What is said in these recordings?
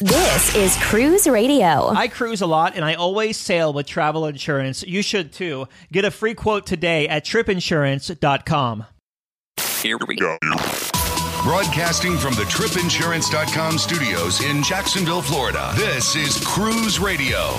This is Cruise Radio. I cruise a lot and I always sail with travel insurance. You should too. Get a free quote today at tripinsurance.com. Here we go. Broadcasting from the tripinsurance.com studios in Jacksonville, Florida. This is Cruise Radio.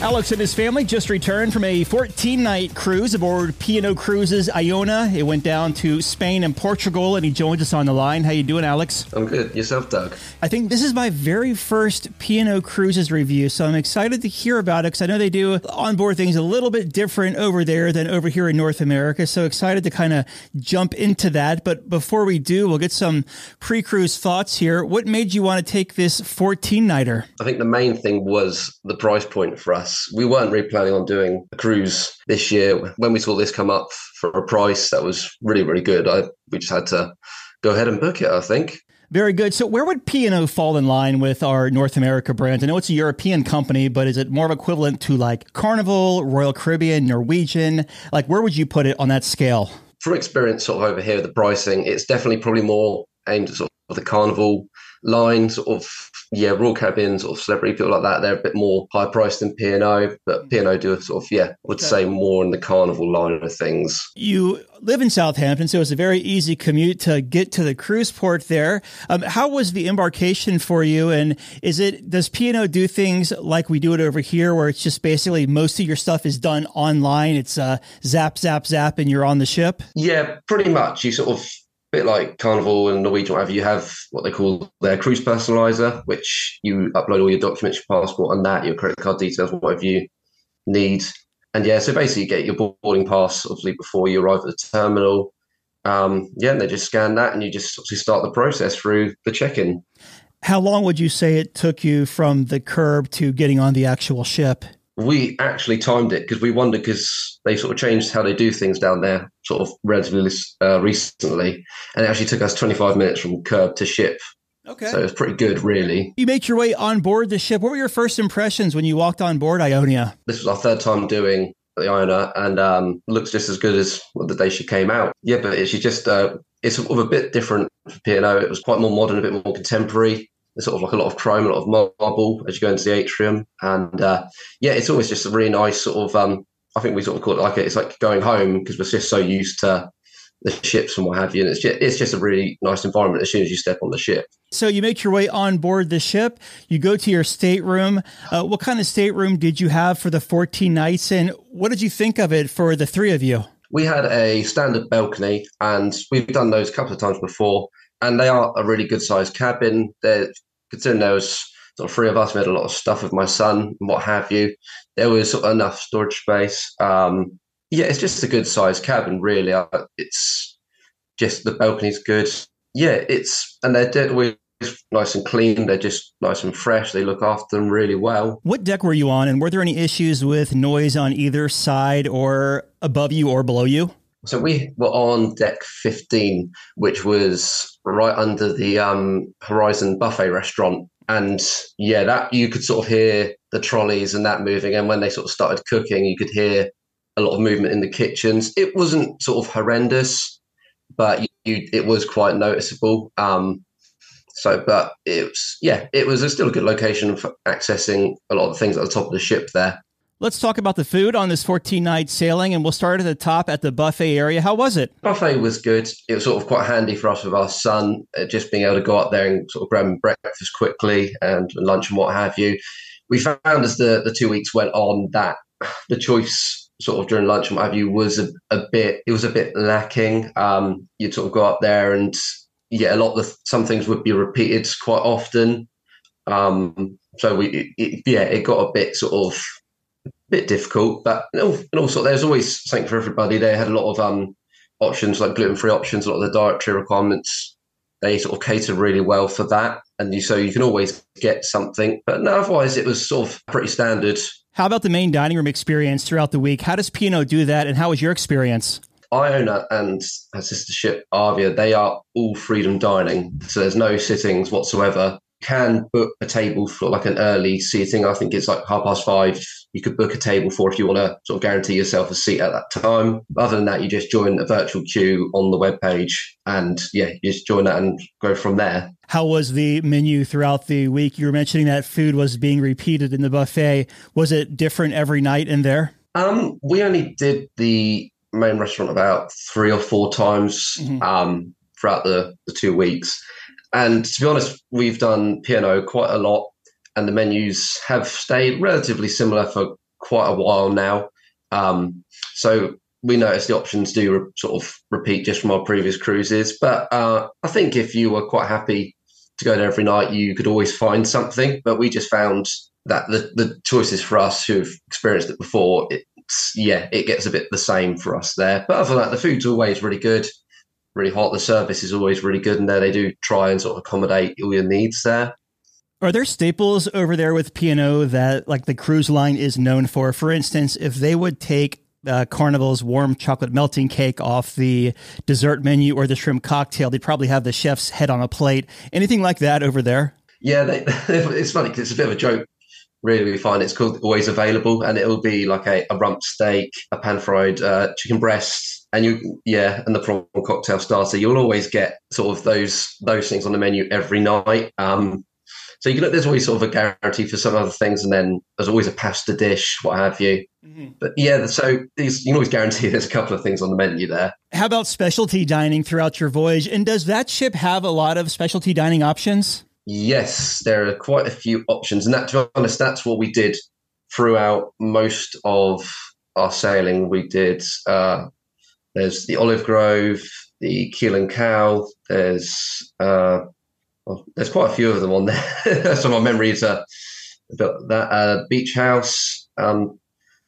Alex and his family just returned from a 14 night cruise aboard P&O Cruises Iona. It went down to Spain and Portugal, and he joins us on the line. How you doing, Alex? I'm good. Yourself, Doug? I think this is my very first P&O Cruises review, so I'm excited to hear about it because I know they do onboard things a little bit different over there than over here in North America. So excited to kind of jump into that. But before we do, we'll get some pre-cruise thoughts here. What made you want to take this 14 nighter? I think the main thing was the price point for us us. We weren't really planning on doing a cruise this year. When we saw this come up for a price that was really, really good, I, we just had to go ahead and book it, I think. Very good. So, where would P&O fall in line with our North America brands? I know it's a European company, but is it more of equivalent to like Carnival, Royal Caribbean, Norwegian? Like, where would you put it on that scale? From experience, sort of over here, the pricing, it's definitely probably more aimed at sort of the Carnival line, sort of yeah, Royal Caribbean sort of celebrity people like that. They're a bit more high priced than P and O, but P and O do a sort of yeah, would okay. say more in the carnival line of things. You live in Southampton, so it's a very easy commute to get to the cruise port there. Um, how was the embarkation for you? And is it does P and O do things like we do it over here, where it's just basically most of your stuff is done online? It's uh, zap, zap, zap, and you're on the ship. Yeah, pretty much. You sort of bit like Carnival and Norwegian, whatever, you have what they call their cruise personalizer, which you upload all your documents, your passport, and that, your credit card details, whatever you need. And yeah, so basically, you get your boarding pass obviously before you arrive at the terminal. Um, yeah, and they just scan that, and you just obviously start the process through the check-in. How long would you say it took you from the curb to getting on the actual ship? We actually timed it because we wondered because they sort of changed how they do things down there sort of relatively uh, recently and it actually took us 25 minutes from curb to ship okay so it was pretty good really you make your way on board the ship what were your first impressions when you walked on board ionia this was our third time doing the Iona and um, looks just as good as the day she came out. Yeah, but she just uh, it's sort of a bit different for P&O. It was quite more modern, a bit more contemporary. There's sort of like a lot of chrome, a lot of marble as you go into the atrium, and uh, yeah, it's always just a really nice sort of. Um, I think we sort of call it like it's like going home because we're just so used to the ships and what have you, and it's just, it's just a really nice environment as soon as you step on the ship. So you make your way on board the ship. You go to your stateroom. Uh, what kind of stateroom did you have for the 14 nights, and what did you think of it for the three of you? We had a standard balcony, and we've done those a couple of times before and they are a really good sized cabin. They're considering there was sort of three of us, we had a lot of stuff with my son and what have you. There was sort of enough storage space. Um, yeah, it's just a good sized cabin, really. It's just the balcony's good. Yeah, it's and they're dead always nice and clean. They're just nice and fresh. They look after them really well. What deck were you on, and were there any issues with noise on either side or above you or below you? So we were on deck 15, which was right under the um, Horizon Buffet restaurant. And yeah, that you could sort of hear the trolleys and that moving. And when they sort of started cooking, you could hear a lot of movement in the kitchens. It wasn't sort of horrendous, but you, you, it was quite noticeable. Um, so, but it was, yeah, it was a still a good location for accessing a lot of things at the top of the ship there. Let's talk about the food on this 14 night sailing, and we'll start at the top at the buffet area. How was it? Buffet was good. It was sort of quite handy for us with our son, uh, just being able to go up there and sort of grab breakfast quickly and lunch and what have you. We found as the, the two weeks went on that the choice sort of during lunch and what have you was a, a bit it was a bit lacking. Um, you'd sort of go up there and yeah, a lot of the, some things would be repeated quite often. Um, so we it, yeah, it got a bit sort of bit difficult, but and also there's always something for everybody. They had a lot of um, options like gluten free options, a lot of the dietary requirements. They sort of cater really well for that, and you, so you can always get something. But no, otherwise, it was sort of pretty standard. How about the main dining room experience throughout the week? How does P&O do that, and how was your experience? Iona and her sister ship Arvia, they are all freedom dining, so there's no sittings whatsoever. Can book a table for like an early seating. I think it's like half past five. You could book a table for if you want to sort of guarantee yourself a seat at that time. Other than that, you just join a virtual queue on the web page, and yeah, you just join that and go from there. How was the menu throughout the week? You were mentioning that food was being repeated in the buffet. Was it different every night in there? Um, we only did the main restaurant about three or four times mm-hmm. um, throughout the, the two weeks. And to be honest, we've done P&O quite a lot, and the menus have stayed relatively similar for quite a while now. Um, so we noticed the options do re- sort of repeat just from our previous cruises. But uh, I think if you were quite happy to go there every night, you could always find something. But we just found that the, the choices for us who've experienced it before, it's, yeah, it gets a bit the same for us there. But other than that, the food's always really good really hot. The service is always really good, and there they do try and sort of accommodate all your needs there. Are there staples over there with P&O that like the cruise line is known for? For instance, if they would take uh, Carnival's warm chocolate melting cake off the dessert menu or the shrimp cocktail, they'd probably have the chef's head on a plate. Anything like that over there? Yeah, they, it's funny because it's a bit of a joke. Really, we find it's called always available, and it'll be like a, a rump steak, a pan fried uh, chicken breast, and you yeah and the prawn cocktail starter you'll always get sort of those those things on the menu every night. Um so you can look there's always sort of a guarantee for some other things and then there's always a pasta dish what have you. Mm-hmm. but yeah so these you can always guarantee there's a couple of things on the menu there. How about specialty dining throughout your voyage? And does that ship have a lot of specialty dining options? Yes there are quite a few options. And that to be honest that's what we did throughout most of our sailing. We did uh, there's the Olive Grove, the Keel and Cow. There's uh, well, there's quite a few of them on there. so my memories are about that uh, Beach House, um,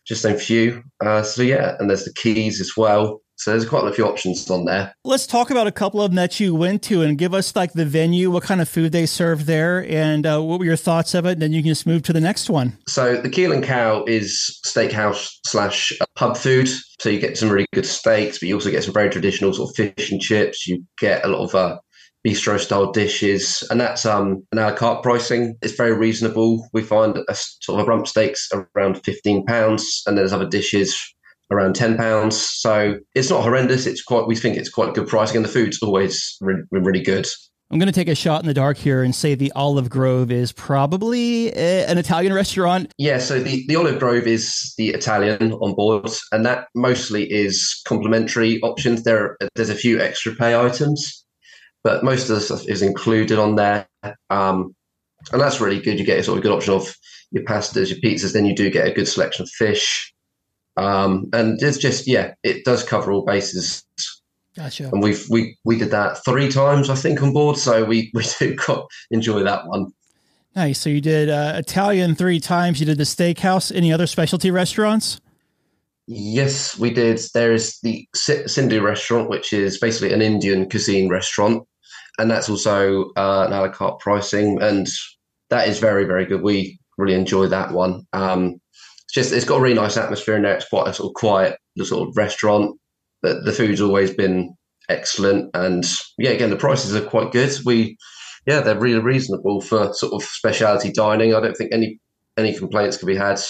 just a few. Uh, so yeah, and there's the Keys as well. So there's quite a few options on there. Let's talk about a couple of them that you went to and give us like the venue, what kind of food they serve there, and uh, what were your thoughts of it. And then you can just move to the next one. So the Keel and Cow is steakhouse slash pub food. So you get some really good steaks, but you also get some very traditional sort of fish and chips. You get a lot of uh, bistro style dishes, and that's um, an a la carte pricing. It's very reasonable. We find a sort of a rump steaks around fifteen pounds, and there's other dishes around ten pounds. So it's not horrendous. It's quite. We think it's quite good pricing, and the food's always really, really good. I'm going to take a shot in the dark here and say the Olive Grove is probably a, an Italian restaurant. Yeah, so the, the Olive Grove is the Italian on board, and that mostly is complimentary options. There, there's a few extra pay items, but most of the stuff is included on there, um, and that's really good. You get a sort of good option of your pastas, your pizzas, then you do get a good selection of fish. Um, and it's just yeah, it does cover all bases. Gotcha. And we've we we did that three times I think on board, so we we do got enjoy that one. Nice. So you did uh, Italian three times. You did the steakhouse. Any other specialty restaurants? Yes, we did. There is the Sindhu restaurant, which is basically an Indian cuisine restaurant, and that's also uh, an a la carte pricing, and that is very very good. We really enjoy that one. Um, it's just it's got a really nice atmosphere in there. It's quite a sort of quiet the sort of restaurant, but the food's always been excellent. And yeah, again, the prices are quite good. We yeah, they're really reasonable for sort of specialty dining. I don't think any any complaints can be had.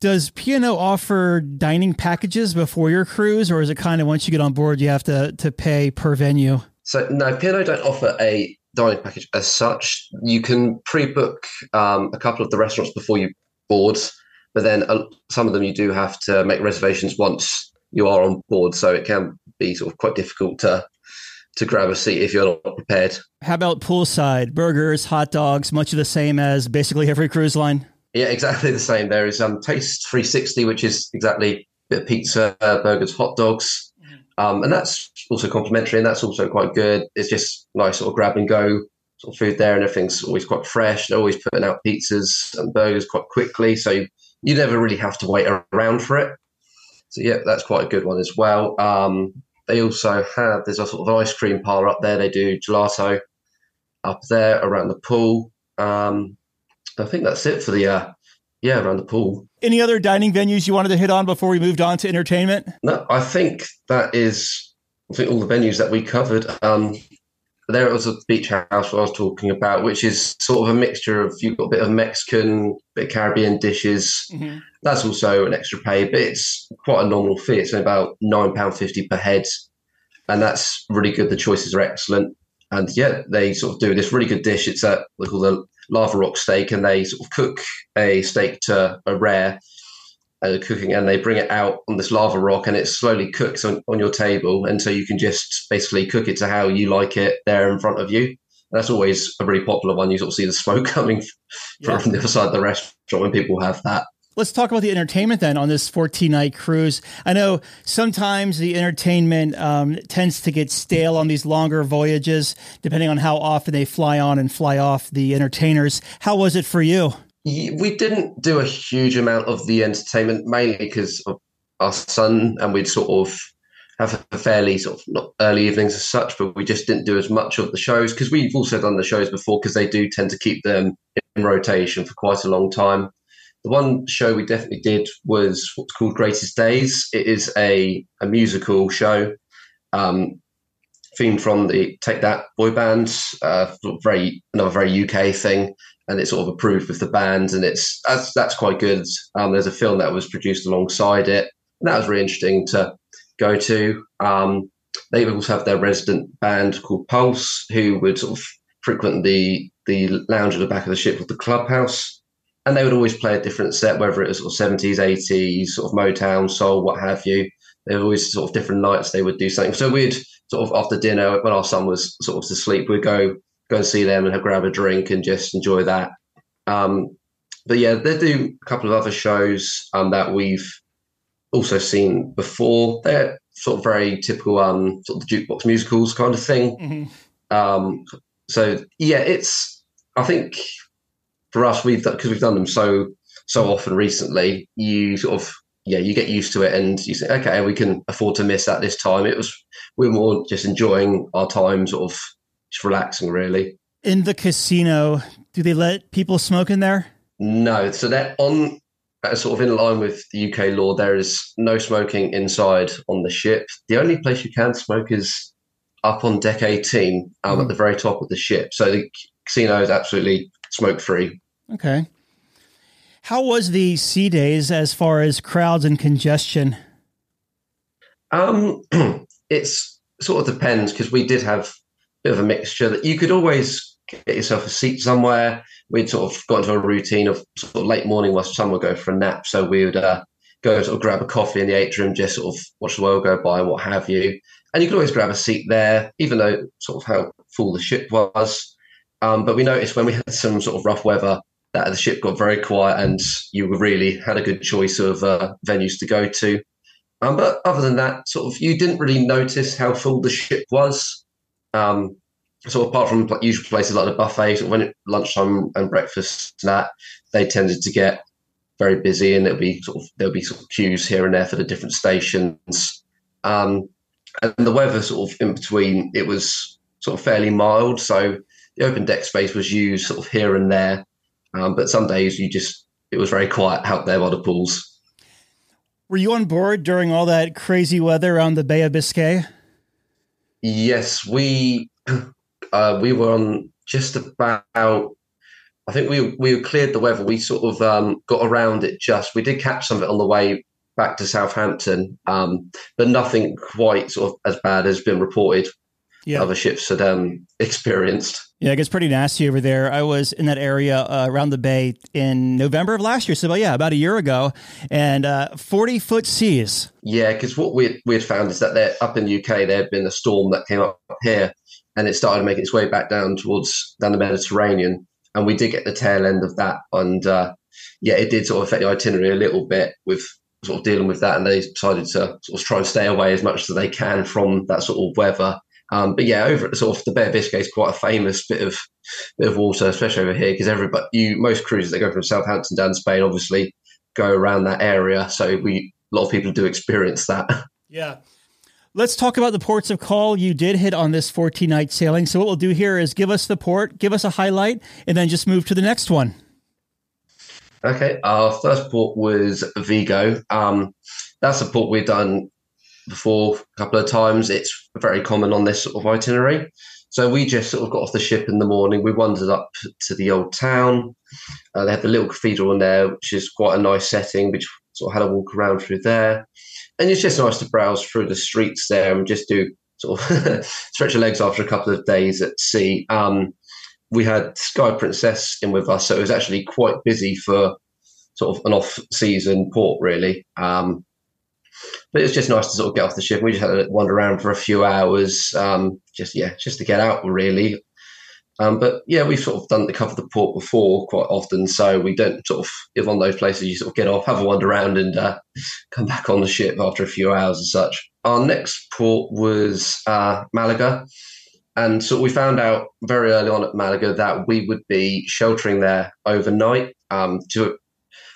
Does P&O offer dining packages before your cruise, or is it kind of once you get on board you have to to pay per venue? So no, P&O don't offer a dining package as such. You can pre-book um, a couple of the restaurants before you board, but then uh, some of them you do have to make reservations once you are on board, so it can be sort of quite difficult to to grab a seat if you're not prepared. How about poolside burgers, hot dogs? Much of the same as basically every cruise line. Yeah, exactly the same. There is um, Taste 360, which is exactly bit of pizza, uh, burgers, hot dogs, mm-hmm. um, and that's also complimentary, and that's also quite good. It's just nice sort of grab and go sort of food there, and everything's always quite fresh. They're always putting out pizzas and burgers quite quickly, so you never really have to wait around for it. So yeah, that's quite a good one as well. Um, they also have there's a sort of ice cream parlor up there. They do gelato up there around the pool. Um, I think that's it for the uh, yeah around the pool. Any other dining venues you wanted to hit on before we moved on to entertainment? No, I think that is I think all the venues that we covered. Um, there was a beach house I was talking about, which is sort of a mixture of you've got a bit of Mexican, bit of Caribbean dishes. Mm-hmm. That's also an extra pay, but it's quite a nominal fee. It's about nine pound fifty per head, and that's really good. The choices are excellent, and yeah, they sort of do this really good dish. It's a they call the lava rock steak, and they sort of cook a steak to a rare uh, cooking and they bring it out on this lava rock and it slowly cooks on, on your table and so you can just basically cook it to how you like it there in front of you that's always a really popular one you sort of see the smoke coming from, yeah. the other side of the restaurant when people have that Let's talk about the entertainment then on this 14 night cruise. I know sometimes the entertainment um, tends to get stale on these longer voyages, depending on how often they fly on and fly off the entertainers. How was it for you? We didn't do a huge amount of the entertainment, mainly because of our son, and we'd sort of have a fairly sort of not early evenings as such, but we just didn't do as much of the shows because we've also done the shows before because they do tend to keep them in rotation for quite a long time. The one show we definitely did was what's called Greatest Days. It is a, a musical show um, themed from the Take That boy band, uh, very another very UK thing and it's sort of approved with the band, and it's that's that's quite good. Um, there's a film that was produced alongside it, and that was really interesting to go to. Um, they also have their resident band called Pulse, who would sort of frequent the the lounge at the back of the ship with the clubhouse, and they would always play a different set, whether it was sort of seventies, eighties, sort of Motown, soul, what have you. There were always sort of different nights they would do something. So we'd sort of after dinner, when our son was sort of asleep, we'd go go and see them and have, grab a drink and just enjoy that. Um, but yeah, they do a couple of other shows um, that we've also seen before. They're sort of very typical um, sort of the jukebox musicals kind of thing. Mm-hmm. Um, so yeah, it's I think for us we've because we've done them so so often recently. You sort of yeah, you get used to it and you say, okay, we can afford to miss that this time. It was we were more just enjoying our time, sort of just relaxing, really. In the casino, do they let people smoke in there? No. So they're on uh, sort of in line with the UK law. There is no smoking inside on the ship. The only place you can smoke is up on deck 18 um, mm. at hmm. the very top of the ship. So the casino is absolutely smoke free. Okay. How was the sea days as far as crowds and congestion? Um, it's sort of depends because we did have bit of a mixture that you could always get yourself a seat somewhere. We'd sort of got into a routine of sort of late morning whilst some would go for a nap. So we would uh, go sort of grab a coffee in the atrium, just sort of watch the world go by, what have you. And you could always grab a seat there, even though sort of how full the ship was. Um, but we noticed when we had some sort of rough weather that the ship got very quiet and you really had a good choice of uh, venues to go to. Um, but other than that, sort of, you didn't really notice how full the ship was. Um, so apart from usual places like the buffet, when it, lunchtime and breakfast, that they tended to get very busy, and there'll be sort of there'll be sort of queues here and there for the different stations. Um, and the weather sort of in between, it was sort of fairly mild, so the open deck space was used sort of here and there. Um, but some days you just it was very quiet out there by the pools. Were you on board during all that crazy weather around the Bay of Biscay? Yes, we uh, we were on just about. I think we we cleared the weather. We sort of um, got around it. Just we did catch some of it on the way back to Southampton, um, but nothing quite sort of as bad as been reported. Yeah. Other ships had um, experienced. Yeah, it gets pretty nasty over there. I was in that area uh, around the bay in November of last year, so yeah, about a year ago, and uh, forty foot seas. Yeah, because what we we had found is that there up in the UK there had been a storm that came up here, and it started making its way back down towards down the Mediterranean, and we did get the tail end of that, and uh, yeah, it did sort of affect the itinerary a little bit with sort of dealing with that, and they decided to sort of try and stay away as much as they can from that sort of weather um, but yeah, over at the sort of the Bay of Biscay is quite a famous bit of bit of water, especially over here, because everybody, you most cruises that go from Southampton down Spain, obviously go around that area. So we a lot of people do experience that. Yeah. Let's talk about the ports of call you did hit on this 14 night sailing. So, what we'll do here is give us the port, give us a highlight, and then just move to the next one. Okay. Our first port was Vigo. Um, that's a port we've done before a couple of times. It's very common on this sort of itinerary. So we just sort of got off the ship in the morning. We wandered up to the old town. Uh, they have the little cathedral in there, which is quite a nice setting, which sort of had a walk around through there. And it's just nice to browse through the streets there and just do sort of stretch your legs after a couple of days at sea. Um, we had Sky Princess in with us, so it was actually quite busy for sort of an off-season port, really. Um, but it was just nice to sort of get off the ship. We just had to wander around for a few hours, um, just yeah, just to get out, really. Um, but yeah, we've sort of done the cover the port before quite often, so we don't sort of if on those places you sort of get off, have a wander around, and uh, come back on the ship after a few hours and such. Our next port was uh, Malaga, and so we found out very early on at Malaga that we would be sheltering there overnight um, to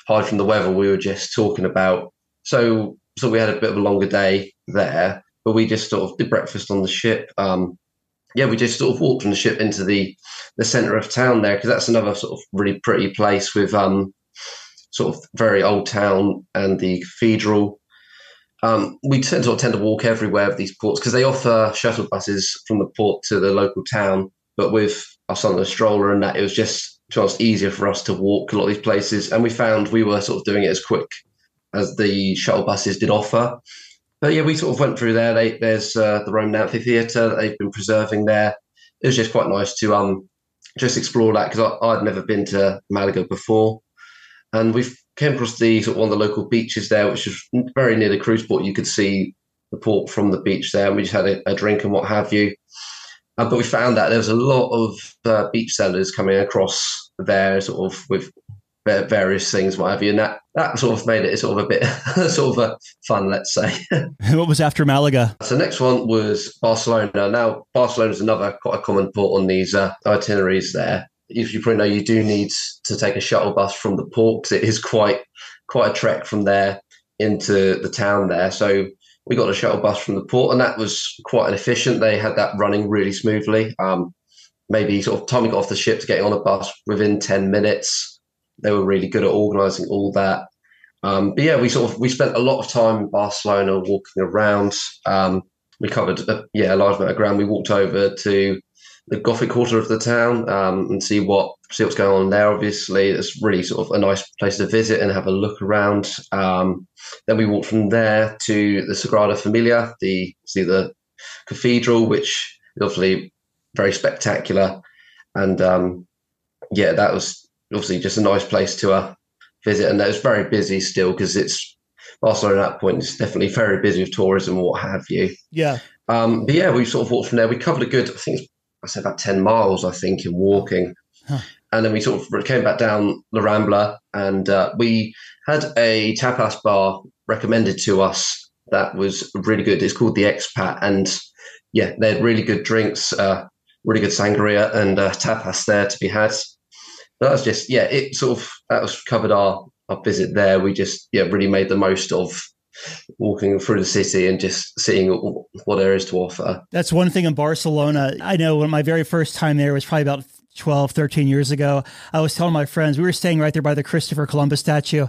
hide from the weather we were just talking about. So so we had a bit of a longer day there, but we just sort of did breakfast on the ship. Um, yeah, we just sort of walked from the ship into the the center of town there because that's another sort of really pretty place with um, sort of very old town and the cathedral. Um, we tend to tend to walk everywhere of these ports because they offer shuttle buses from the port to the local town. But with us on the stroller and that, it was just just easier for us to walk a lot of these places. And we found we were sort of doing it as quick as the shuttle buses did offer. But yeah, we sort of went through there. They, there's uh, the Roman Amphitheatre that they've been preserving there. It was just quite nice to um just explore that because I'd never been to Malaga before, and we came across the sort of one of the local beaches there, which is very near the cruise port. You could see the port from the beach there, and we just had a, a drink and what have you. Uh, but we found that there was a lot of uh, beach sellers coming across there, sort of with various things, what have you, and that that sort of made it sort of a bit sort of a fun, let's say. what was after Malaga? So next one was Barcelona. Now Barcelona is another quite a common port on these uh, itineraries. There, if you probably know, you do need to take a shuttle bus from the port because it is quite quite a trek from there into the town there. So we got a shuttle bus from the port, and that was quite efficient. They had that running really smoothly. Um, maybe sort of time we got off the ship to getting on a bus within ten minutes they were really good at organising all that. Um, but yeah, we sort of we spent a lot of time in Barcelona walking around. Um, we covered a, yeah a large amount of ground. We walked over to the Gothic quarter of the town um, and see what see what's going on there. Obviously, it's really sort of a nice place to visit and have a look around. Um, then we walked from there to the Sagrada Familia, the see the cathedral, which is obviously very spectacular. And um, yeah, that was obviously just a nice place to uh, visit. And it was very busy still because it's Barcelona at that point is definitely very busy with tourism or what have you. Yeah. Um, but yeah, we sort of walked from there. We covered a good, I think I said about 10 miles, I think, in walking. Huh. And then we sort of came back down the Rambla and uh, we had a tapas bar recommended to us that was really good. It's called the Expat. And yeah, they had really good drinks, uh, really good sangria and uh, tapas there to be had that was just yeah, it sort of that was covered our our visit there. We just yeah really made the most of walking through the city and just seeing what there is to offer. That's one thing in Barcelona. I know when my very first time there was probably about 12, 13 years ago, I was telling my friends, we were staying right there by the Christopher Columbus statue.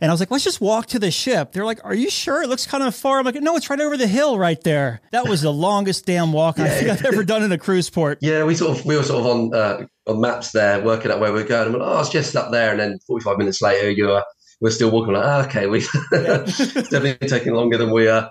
And I was like, let's just walk to the ship. They're like, are you sure? It looks kind of far. I'm like, no, it's right over the hill right there. That was the longest damn walk yeah. I think I've ever done in a cruise port. Yeah, we sort of, we were sort of on, uh, on maps there, working out where we are going. And oh, it's just up there. And then 45 minutes later, you're, we're still walking like, oh, okay, we've yeah. definitely taking longer than we uh,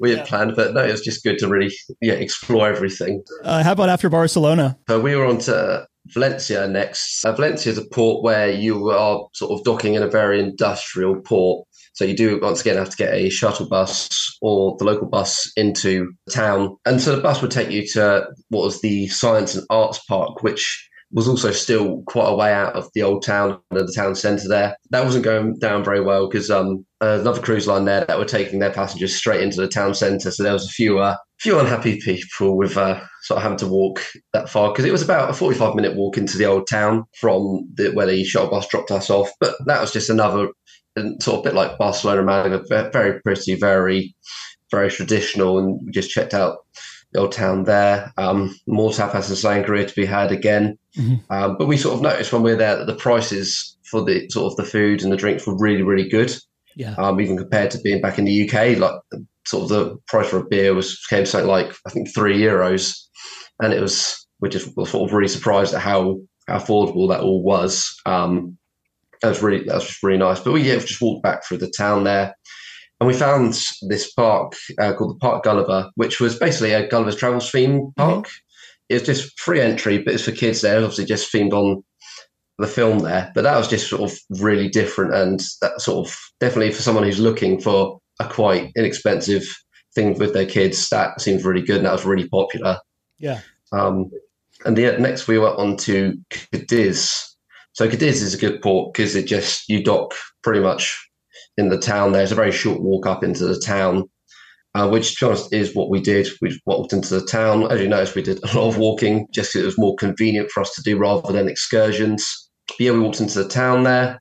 we had yeah. planned. But no, it was just good to really yeah explore everything. Uh, how about after Barcelona? So we were on to Valencia next. Uh, Valencia is a port where you are sort of docking in a very industrial port. So you do once again have to get a shuttle bus or the local bus into the town. And so the bus would take you to what was the Science and Arts Park, which was also still quite a way out of the old town and the town centre there. That wasn't going down very well because um, another cruise line there that were taking their passengers straight into the town centre. So there was a few uh, few unhappy people with uh, sort of having to walk that far because it was about a 45 minute walk into the old town from the, where the shuttle bus dropped us off. But that was just another sort of bit like Barcelona, Malaga, very pretty, very, very traditional. And we just checked out the old town there. Um, more tapas and sangria to be had again. Mm-hmm. Um, but we sort of noticed when we were there that the prices for the sort of the food and the drinks were really, really good. Yeah. Um, even compared to being back in the UK, like sort of the price for a beer was came something like I think three euros, and it was we just were sort of really surprised at how, how affordable that all was. Um, that was really that was just really nice. But we yeah, just walked back through the town there, and we found this park uh, called the Park Gulliver, which was basically a Gulliver's Travels theme park. Mm-hmm. It was just free entry, but it's for kids there. Obviously, just themed on the film there. But that was just sort of really different, and that sort of definitely for someone who's looking for a quite inexpensive thing with their kids, that seemed really good, and that was really popular. Yeah. Um, and the next we went on to Cadiz. So Cadiz is a good port because it just you dock pretty much in the town. There's a very short walk up into the town, uh, which honest is what we did. We walked into the town. As you noticed, we did a lot of walking just because it was more convenient for us to do rather than excursions. But yeah, we walked into the town there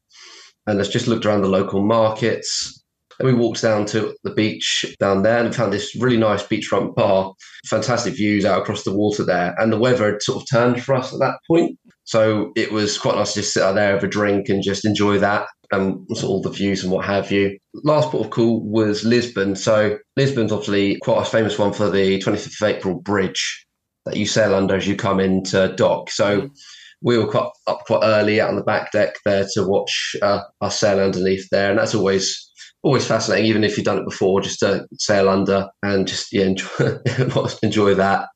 and let's just looked around the local markets. And we walked down to the beach down there and found this really nice beachfront bar. Fantastic views out across the water there. And the weather had sort of turned for us at that point. So it was quite nice to just sit out there, have a drink, and just enjoy that and sort of all the views and what have you. Last port of call was Lisbon. So Lisbon's obviously quite a famous one for the 25th of April bridge that you sail under as you come into dock. So we were quite up quite early out on the back deck there to watch uh, us sail underneath there, and that's always always fascinating, even if you've done it before, just to sail under and just yeah enjoy, enjoy that.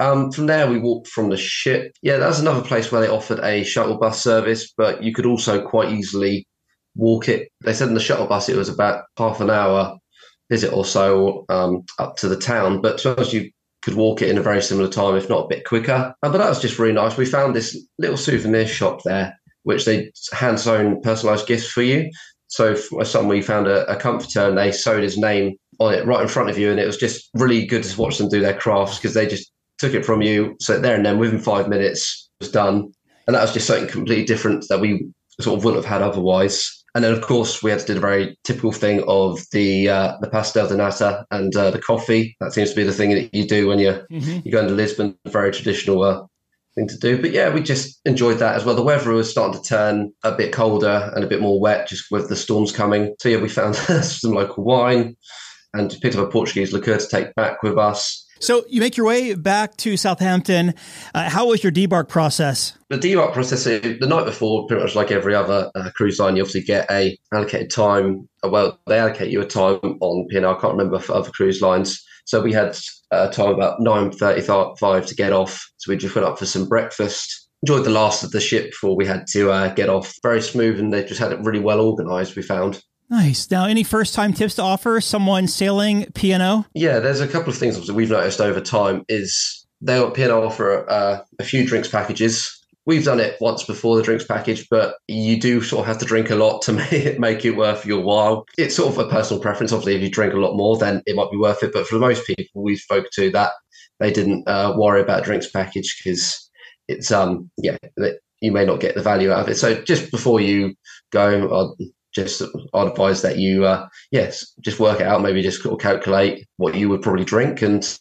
Um, from there, we walked from the ship. Yeah, that was another place where they offered a shuttle bus service, but you could also quite easily walk it. They said in the shuttle bus it was about half an hour visit or so um, up to the town, but honest, you could walk it in a very similar time, if not a bit quicker. Uh, but that was just really nice. We found this little souvenir shop there, which they hand sewn personalised gifts for you. So for some, we found a, a comforter and they sewed his name on it right in front of you, and it was just really good to watch them do their crafts because they just took it from you, so there and then within five minutes was done, and that was just something completely different that we sort of wouldn't have had otherwise. And then, of course, we had to do the very typical thing of the uh, the pastel de nata and uh, the coffee. That seems to be the thing that you do when you mm-hmm. you go into Lisbon. Very traditional uh, thing to do. But yeah, we just enjoyed that as well. The weather was starting to turn a bit colder and a bit more wet just with the storms coming. So yeah, we found some local wine and picked up a Portuguese liqueur to take back with us. So you make your way back to Southampton. Uh, how was your debark process? The debark process, the night before, pretty much like every other uh, cruise line, you obviously get a allocated time. Uh, well, they allocate you a time on P&O. I can't remember for other cruise lines. So we had uh, time about 9.35 to get off. So we just went up for some breakfast. Enjoyed the last of the ship before we had to uh, get off. Very smooth and they just had it really well organised, we found. Nice. Now, any first time tips to offer someone sailing P&O? Yeah, there's a couple of things that we've noticed over time is they P&O offer uh, a few drinks packages. We've done it once before the drinks package, but you do sort of have to drink a lot to make it, make it worth your while. It's sort of a personal preference. Obviously, if you drink a lot more, then it might be worth it. But for the most people we spoke to, that they didn't uh, worry about drinks package because it's um yeah you may not get the value out of it. So just before you go, I'd just I'd advise that you, uh, yes, just work it out. Maybe just calculate what you would probably drink, and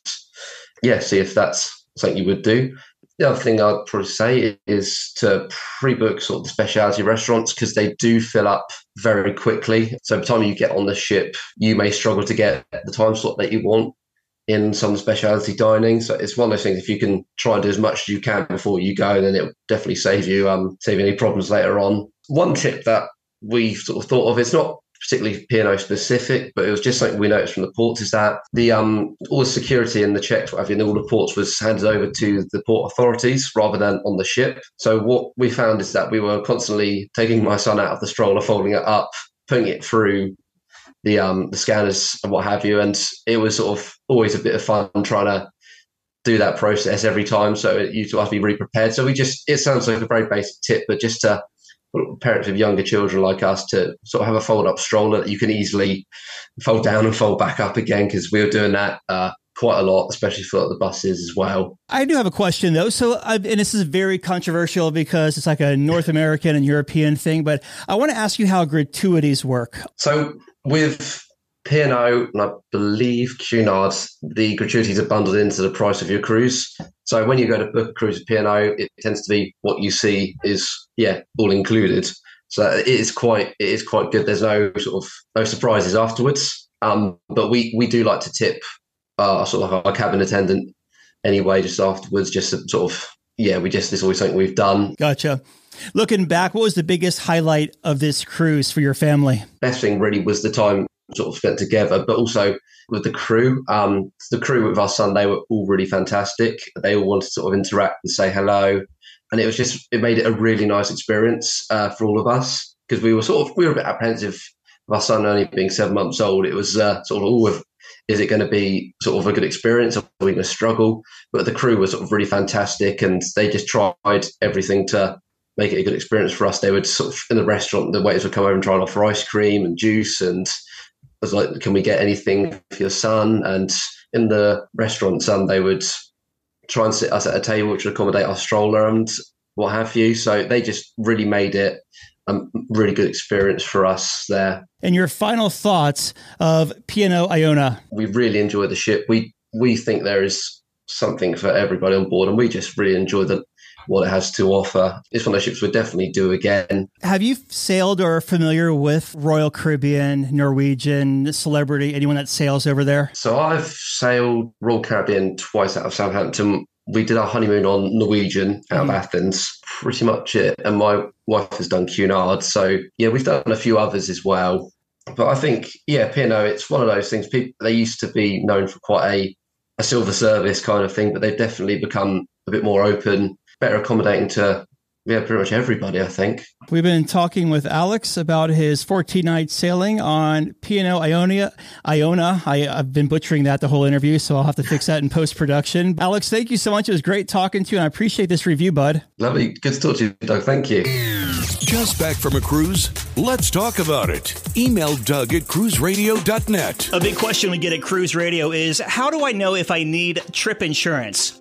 yeah, see if that's something you would do. The other thing I'd probably say is to pre-book sort of the specialty restaurants because they do fill up very quickly. So by the time you get on the ship, you may struggle to get the time slot that you want in some specialty dining. So it's one of those things. If you can try and do as much as you can before you go, then it'll definitely save you um, save any problems later on. One tip that we've sort of thought of. It's not particularly P&O specific, but it was just something we noticed from the ports is that the um, all the security and the checks, what have you, in all the ports was handed over to the port authorities rather than on the ship. So what we found is that we were constantly taking my son out of the stroller, folding it up, putting it through the um, the scanners and what have you, and it was sort of always a bit of fun trying to do that process every time. So you have to be really prepared. So we just it sounds like a very basic tip, but just to parents of younger children like us to sort of have a fold up stroller that you can easily fold down and fold back up again because we were doing that uh, quite a lot, especially for the buses as well. I do have a question though. So, uh, and this is very controversial because it's like a North American and European thing, but I want to ask you how gratuities work. So, with P&O and I believe Cunard, the gratuities are bundled into the price of your cruise. So when you go to book a cruise with P&O, it tends to be what you see is yeah all included. So it is quite it is quite good. There's no sort of no surprises afterwards. Um, but we we do like to tip our sort of our cabin attendant anyway, just afterwards, just sort of, yeah, we just, it's always something we've done. Gotcha. Looking back, what was the biggest highlight of this cruise for your family? Best thing really was the time sort of spent together, but also with the crew. Um, the crew with our son, they were all really fantastic. They all wanted to sort of interact and say hello. And it was just, it made it a really nice experience uh, for all of us because we were sort of, we were a bit apprehensive of our son only being seven months old. It was uh, sort of all of, is it going to be sort of a good experience or are we going to struggle? But the crew was sort of really fantastic and they just tried everything to make it a good experience for us. They would sort of in the restaurant, the waiters would come over and try and offer ice cream and juice and was like, can we get anything for your son? And in the restaurant, son, they would try and sit us at a table which would accommodate our stroller and what have you. So they just really made it a really good experience for us there. And your final thoughts of P&O Iona? We really enjoy the ship. We we think there is something for everybody on board, and we just really enjoy the what it has to offer. It's one of those ships we'll definitely do again. Have you sailed or are familiar with Royal Caribbean, Norwegian, Celebrity, anyone that sails over there? So I've sailed Royal Caribbean twice out of Southampton. We did our honeymoon on Norwegian out mm. of Athens, pretty much it. And my wife has done Cunard. So yeah, we've done a few others as well. But I think, yeah, P&O, it's one of those things. People they used to be known for quite a, a silver service kind of thing, but they've definitely become a bit more open better accommodating to yeah, pretty much everybody, I think. We've been talking with Alex about his 14 night sailing on P&O Ionia, Iona. I, have been butchering that the whole interview, so I'll have to fix that in post production. Alex, thank you so much. It was great talking to you, and I appreciate this review, bud. Lovely. Good to talk to you, Doug. Thank you. Just back from a cruise? Let's talk about it. Email Doug at cruiseradio.net. A big question we get at Cruise Radio is how do I know if I need trip insurance?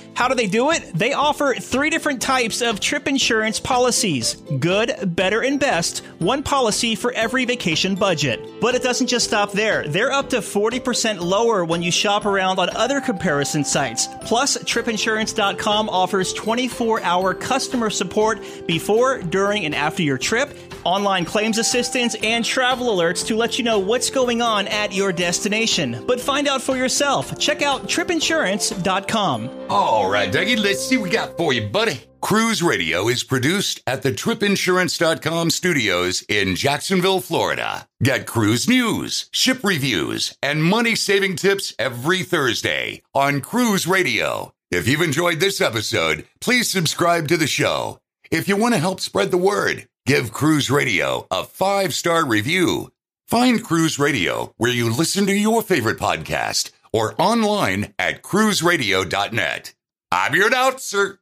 How do they do it? They offer three different types of trip insurance policies good, better, and best, one policy for every vacation budget. But it doesn't just stop there. They're up to 40% lower when you shop around on other comparison sites. Plus, tripinsurance.com offers 24 hour customer support before, during, and after your trip online claims assistance, and travel alerts to let you know what's going on at your destination. But find out for yourself. Check out tripinsurance.com. All right, Dougie, let's see what we got for you, buddy. Cruise Radio is produced at the tripinsurance.com studios in Jacksonville, Florida. Get cruise news, ship reviews, and money saving tips every Thursday on Cruise Radio. If you've enjoyed this episode, please subscribe to the show. If you want to help spread the word, Give Cruise Radio a five star review. Find Cruise Radio where you listen to your favorite podcast or online at cruiseradio.net. I'm your announcer.